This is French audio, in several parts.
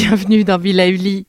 Bienvenue dans Villa Uli.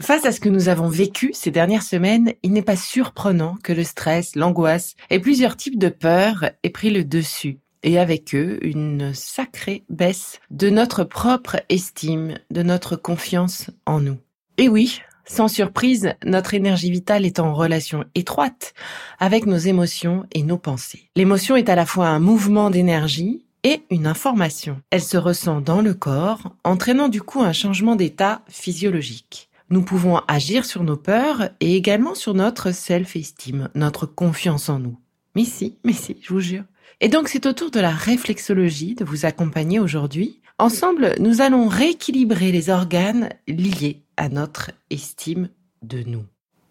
Face à ce que nous avons vécu ces dernières semaines, il n'est pas surprenant que le stress, l'angoisse et plusieurs types de peurs aient pris le dessus. Et avec eux, une sacrée baisse de notre propre estime, de notre confiance en nous. Et oui, sans surprise, notre énergie vitale est en relation étroite avec nos émotions et nos pensées. L'émotion est à la fois un mouvement d'énergie et une information. Elle se ressent dans le corps, entraînant du coup un changement d'état physiologique nous pouvons agir sur nos peurs et également sur notre self-esteem, notre confiance en nous. Mais si, mais si, je vous jure. Et donc c'est au tour de la réflexologie de vous accompagner aujourd'hui. Ensemble, nous allons rééquilibrer les organes liés à notre estime de nous.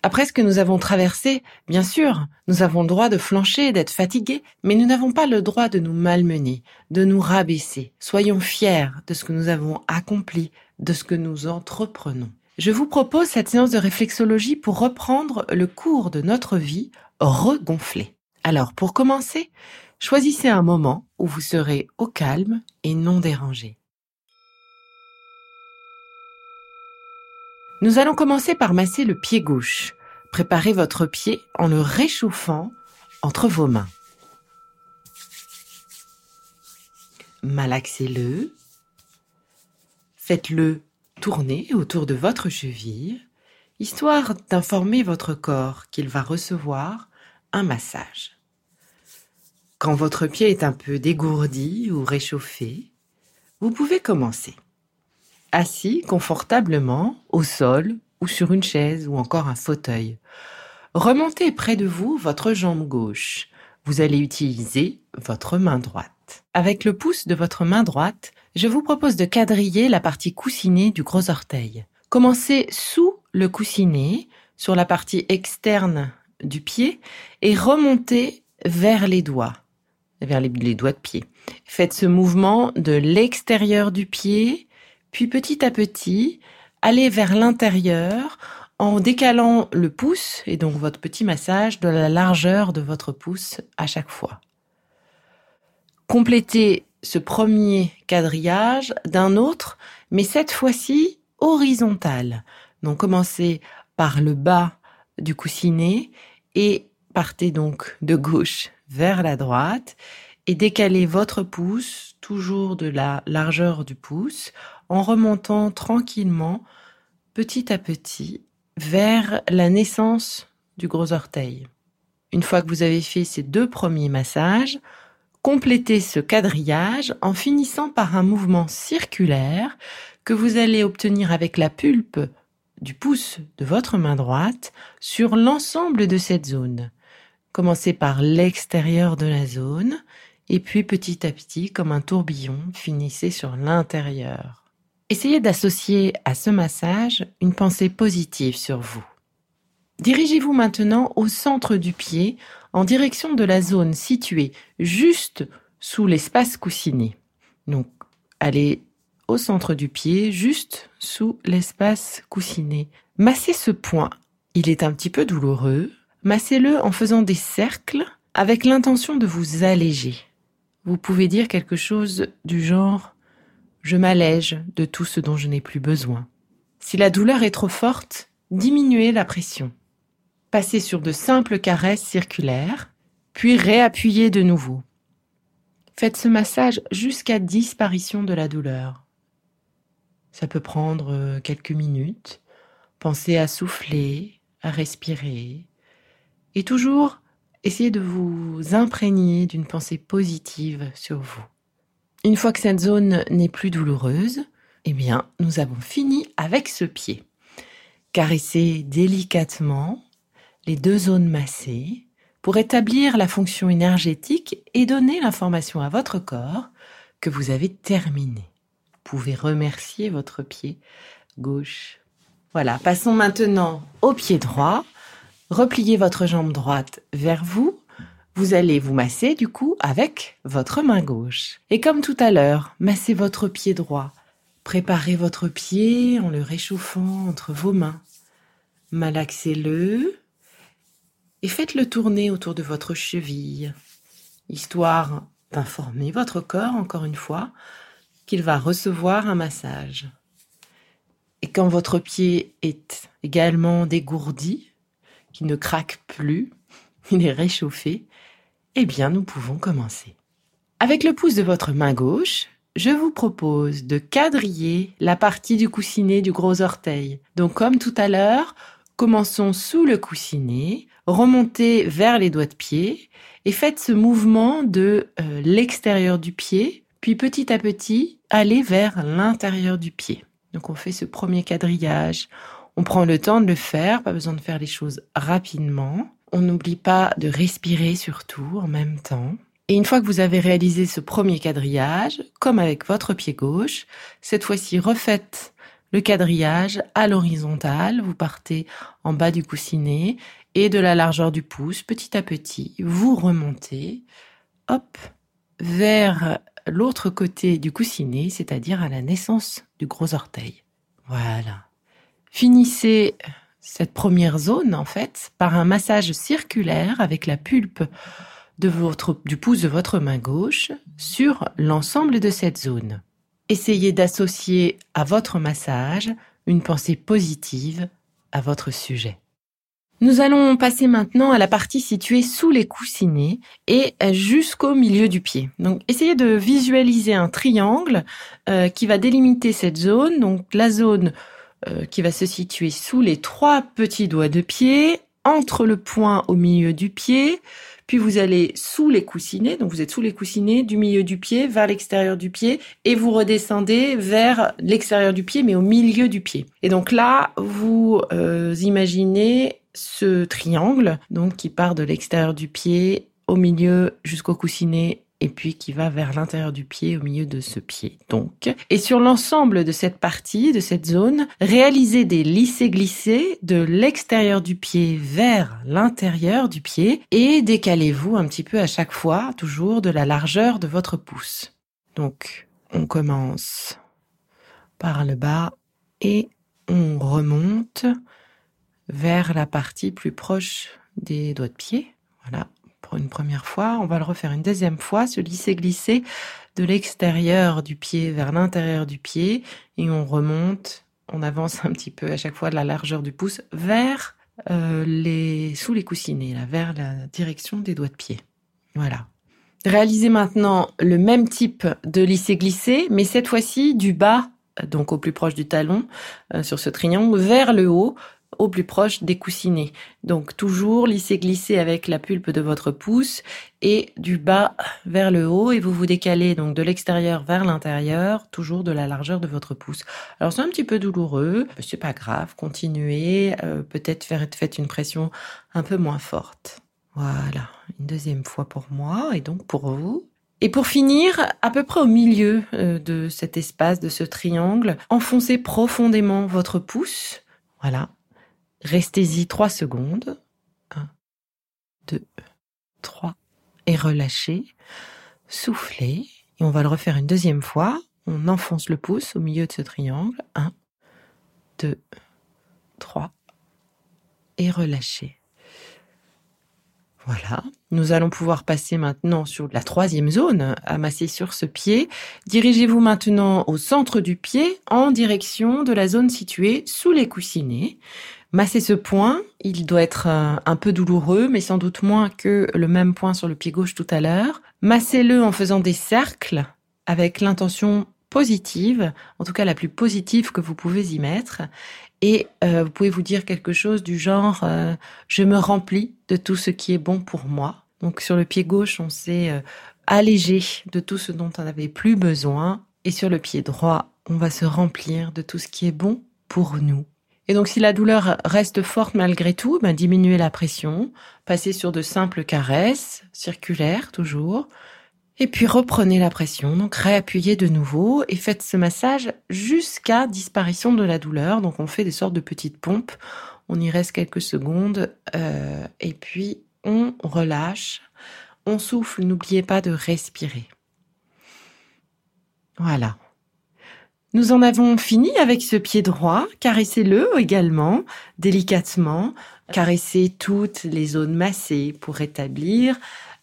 Après ce que nous avons traversé, bien sûr, nous avons le droit de flancher, d'être fatigués, mais nous n'avons pas le droit de nous malmener, de nous rabaisser. Soyons fiers de ce que nous avons accompli, de ce que nous entreprenons. Je vous propose cette séance de réflexologie pour reprendre le cours de notre vie regonflé. Alors, pour commencer, choisissez un moment où vous serez au calme et non dérangé. Nous allons commencer par masser le pied gauche. Préparez votre pied en le réchauffant entre vos mains. Malaxez-le. Faites-le tournez autour de votre cheville, histoire d'informer votre corps qu'il va recevoir un massage. Quand votre pied est un peu dégourdi ou réchauffé, vous pouvez commencer. Assis confortablement au sol sur une chaise ou encore un fauteuil. Remontez près de vous votre jambe gauche. Vous allez utiliser votre main droite. Avec le pouce de votre main droite, je vous propose de quadriller la partie coussinée du gros orteil. Commencez sous le coussinet, sur la partie externe du pied, et remontez vers les doigts, vers les, doigts de pied. Faites ce mouvement de l'extérieur du pied, puis petit à petit, allez vers l'intérieur en décalant le pouce, et donc votre petit massage, de la largeur de votre pouce à chaque fois. Complétez ce premier quadrillage d'un autre, mais cette fois-ci horizontal. Donc commencez par le bas du coussinet et partez donc de gauche vers la droite et décalez votre pouce toujours de la largeur du pouce en remontant tranquillement petit à petit vers la naissance du gros orteil. Une fois que vous avez fait ces deux premiers massages, Complétez ce quadrillage en finissant par un mouvement circulaire que vous allez obtenir avec la pulpe du pouce de votre main droite sur l'ensemble de cette zone. Commencez par l'extérieur de la zone et puis petit à petit, comme un tourbillon, finissez sur l'intérieur. Essayez d'associer à ce massage une pensée positive sur vous. Dirigez-vous maintenant au centre du pied en direction de la zone située juste sous l'espace coussiné. Donc, allez au centre du pied, juste sous l'espace coussiné. Massez ce point. Il est un petit peu douloureux. Massez-le en faisant des cercles avec l'intention de vous alléger. Vous pouvez dire quelque chose du genre je m'allège de tout ce dont je n'ai plus besoin. Si la douleur est trop forte, diminuez la pression. Passez sur de simples caresses circulaires, puis réappuyez de nouveau. Faites ce massage jusqu'à disparition de la douleur. Ça peut prendre euh, quelques minutes. Pensez à souffler, à respirer. Et toujours essayez de vous imprégner d'une pensée positive sur vous. Une fois que cette zone n'est plus douloureuse, eh bien, nous avons fini avec ce pied. Caressez délicatement les deux zones massées pour établir la fonction énergétique et donner l'information à votre corps que vous avez terminé. Vous pouvez remercier votre pied gauche. Voilà, passons maintenant au pied droit. Repliez votre jambe droite vers vous. Vous allez vous masser du coup avec votre main gauche. Et comme tout à l'heure, massez votre pied droit. Préparez votre pied en le réchauffant entre vos mains. Malaxez-le et faites-le tourner autour de votre cheville, histoire d'informer votre corps, encore une fois, qu'il va recevoir un massage. Et quand votre pied est également dégourdi, qu'il ne craque plus, il est réchauffé, eh bien nous pouvons commencer. Avec le pouce de votre main gauche, je vous propose de quadriller la partie du coussinet du gros orteil. Donc comme tout à l'heure, commençons sous le coussinet, remontez vers les doigts de pied et faites ce mouvement de euh, l'extérieur du pied, puis petit à petit, allez vers l'intérieur du pied. Donc on fait ce premier quadrillage, on prend le temps de le faire, pas besoin de faire les choses rapidement. On n'oublie pas de respirer surtout en même temps. Et une fois que vous avez réalisé ce premier quadrillage, comme avec votre pied gauche, cette fois-ci refaites le quadrillage à l'horizontale. Vous partez en bas du coussinet et de la largeur du pouce, petit à petit, vous remontez, hop, vers l'autre côté du coussinet, c'est-à-dire à la naissance du gros orteil. Voilà. Finissez cette première zone, en fait, par un massage circulaire avec la pulpe du pouce de votre main gauche sur l'ensemble de cette zone. Essayez d'associer à votre massage une pensée positive à votre sujet. Nous allons passer maintenant à la partie située sous les coussinets et jusqu'au milieu du pied. Donc essayez de visualiser un triangle euh, qui va délimiter cette zone. Donc la zone euh, qui va se situer sous les trois petits doigts de pied, entre le point au milieu du pied, puis vous allez sous les coussinets, donc vous êtes sous les coussinets du milieu du pied vers l'extérieur du pied et vous redescendez vers l'extérieur du pied mais au milieu du pied. Et donc là, vous euh, imaginez ce triangle, donc qui part de l'extérieur du pied au milieu jusqu'au coussinet et puis qui va vers l'intérieur du pied au milieu de ce pied. Donc, et sur l'ensemble de cette partie, de cette zone, réalisez des lissés-glissés de l'extérieur du pied vers l'intérieur du pied et décalez-vous un petit peu à chaque fois, toujours de la largeur de votre pouce. Donc, on commence par le bas et on remonte vers la partie plus proche des doigts de pied. Voilà, une première fois. On va le refaire une deuxième fois, se lisser-glisser de l'extérieur du pied vers l'intérieur du pied et on remonte, on avance un petit peu à chaque fois de la largeur du pouce vers euh, les sous les coussinets, là, vers la direction des doigts de pied. Voilà. Réalisez maintenant le même type de lisser-glisser, mais cette fois-ci du bas donc au plus proche du talon, euh, sur ce triangle, vers le haut, au plus proche des coussinets. Donc toujours lisser-glisser avec la pulpe de votre pouce et du bas vers le haut et vous vous décalez donc de l'extérieur vers l'intérieur, toujours de la largeur de votre pouce. Alors c'est un petit peu douloureux, c'est pas grave, continuez, euh, peut-être faites une pression un peu moins forte. Voilà, une deuxième fois pour moi et donc pour vous. Et pour finir, à peu près au milieu euh, de cet espace, de ce triangle, enfoncez profondément votre pouce. Voilà, Restez-y trois secondes. Un, deux, trois. Et relâchez. Soufflez. Et on va le refaire une deuxième fois. On enfonce le pouce au milieu de ce triangle. Un, deux, trois. Et relâchez. Voilà. Nous allons pouvoir passer maintenant sur la troisième zone, amasser sur ce pied. Dirigez-vous maintenant au centre du pied en direction de la zone située sous les coussinets. Massez ce point, il doit être euh, un peu douloureux, mais sans doute moins que le même point sur le pied gauche tout à l'heure. Massez-le en faisant des cercles avec l'intention positive, en tout cas la plus positive que vous pouvez y mettre. Et euh, vous pouvez vous dire quelque chose du genre euh, je me remplis de tout ce qui est bon pour moi. Donc sur le pied gauche, on s'est euh, allégé de tout ce dont on n'avait plus besoin. Et sur le pied droit, on va se remplir de tout ce qui est bon pour nous. Et donc si la douleur reste forte malgré tout, ben, diminuez la pression, passez sur de simples caresses, circulaires toujours, et puis reprenez la pression, donc réappuyez de nouveau et faites ce massage jusqu'à disparition de la douleur. Donc on fait des sortes de petites pompes, on y reste quelques secondes euh, et puis on relâche, on souffle, n'oubliez pas de respirer. Voilà. Nous en avons fini avec ce pied droit. Caressez-le également, délicatement. Caressez toutes les zones massées pour rétablir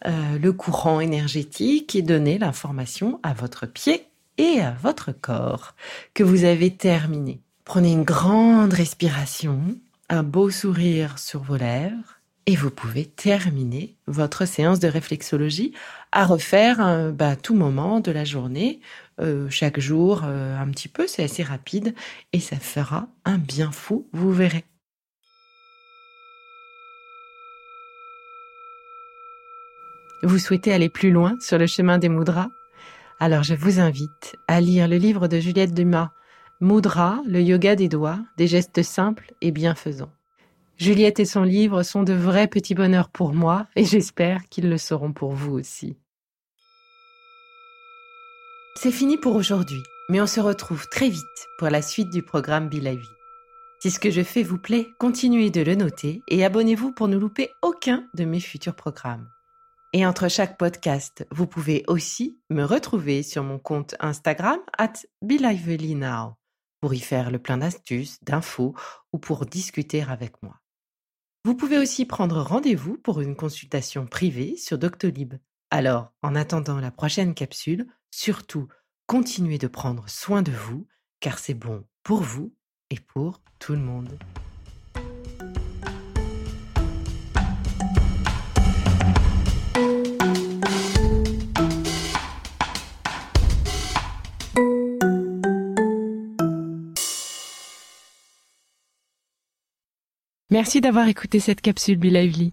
euh, le courant énergétique et donner l'information à votre pied et à votre corps que vous avez terminé. Prenez une grande respiration, un beau sourire sur vos lèvres et vous pouvez terminer votre séance de réflexologie à refaire à bah, tout moment de la journée, euh, chaque jour euh, un petit peu, c'est assez rapide et ça fera un bien fou, vous verrez. Vous souhaitez aller plus loin sur le chemin des Moudras? Alors je vous invite à lire le livre de Juliette Dumas, Moudra, le yoga des doigts, des gestes simples et bienfaisants. Juliette et son livre sont de vrais petits bonheurs pour moi et j'espère qu'ils le seront pour vous aussi. C'est fini pour aujourd'hui, mais on se retrouve très vite pour la suite du programme Lively. Si ce que je fais vous plaît, continuez de le noter et abonnez-vous pour ne louper aucun de mes futurs programmes. Et entre chaque podcast, vous pouvez aussi me retrouver sur mon compte Instagram at BeLivelyNow pour y faire le plein d'astuces, d'infos ou pour discuter avec moi. Vous pouvez aussi prendre rendez-vous pour une consultation privée sur Doctolib. Alors, en attendant la prochaine capsule, surtout, continuez de prendre soin de vous, car c'est bon pour vous et pour tout le monde. Merci d'avoir écouté cette capsule Be Lively.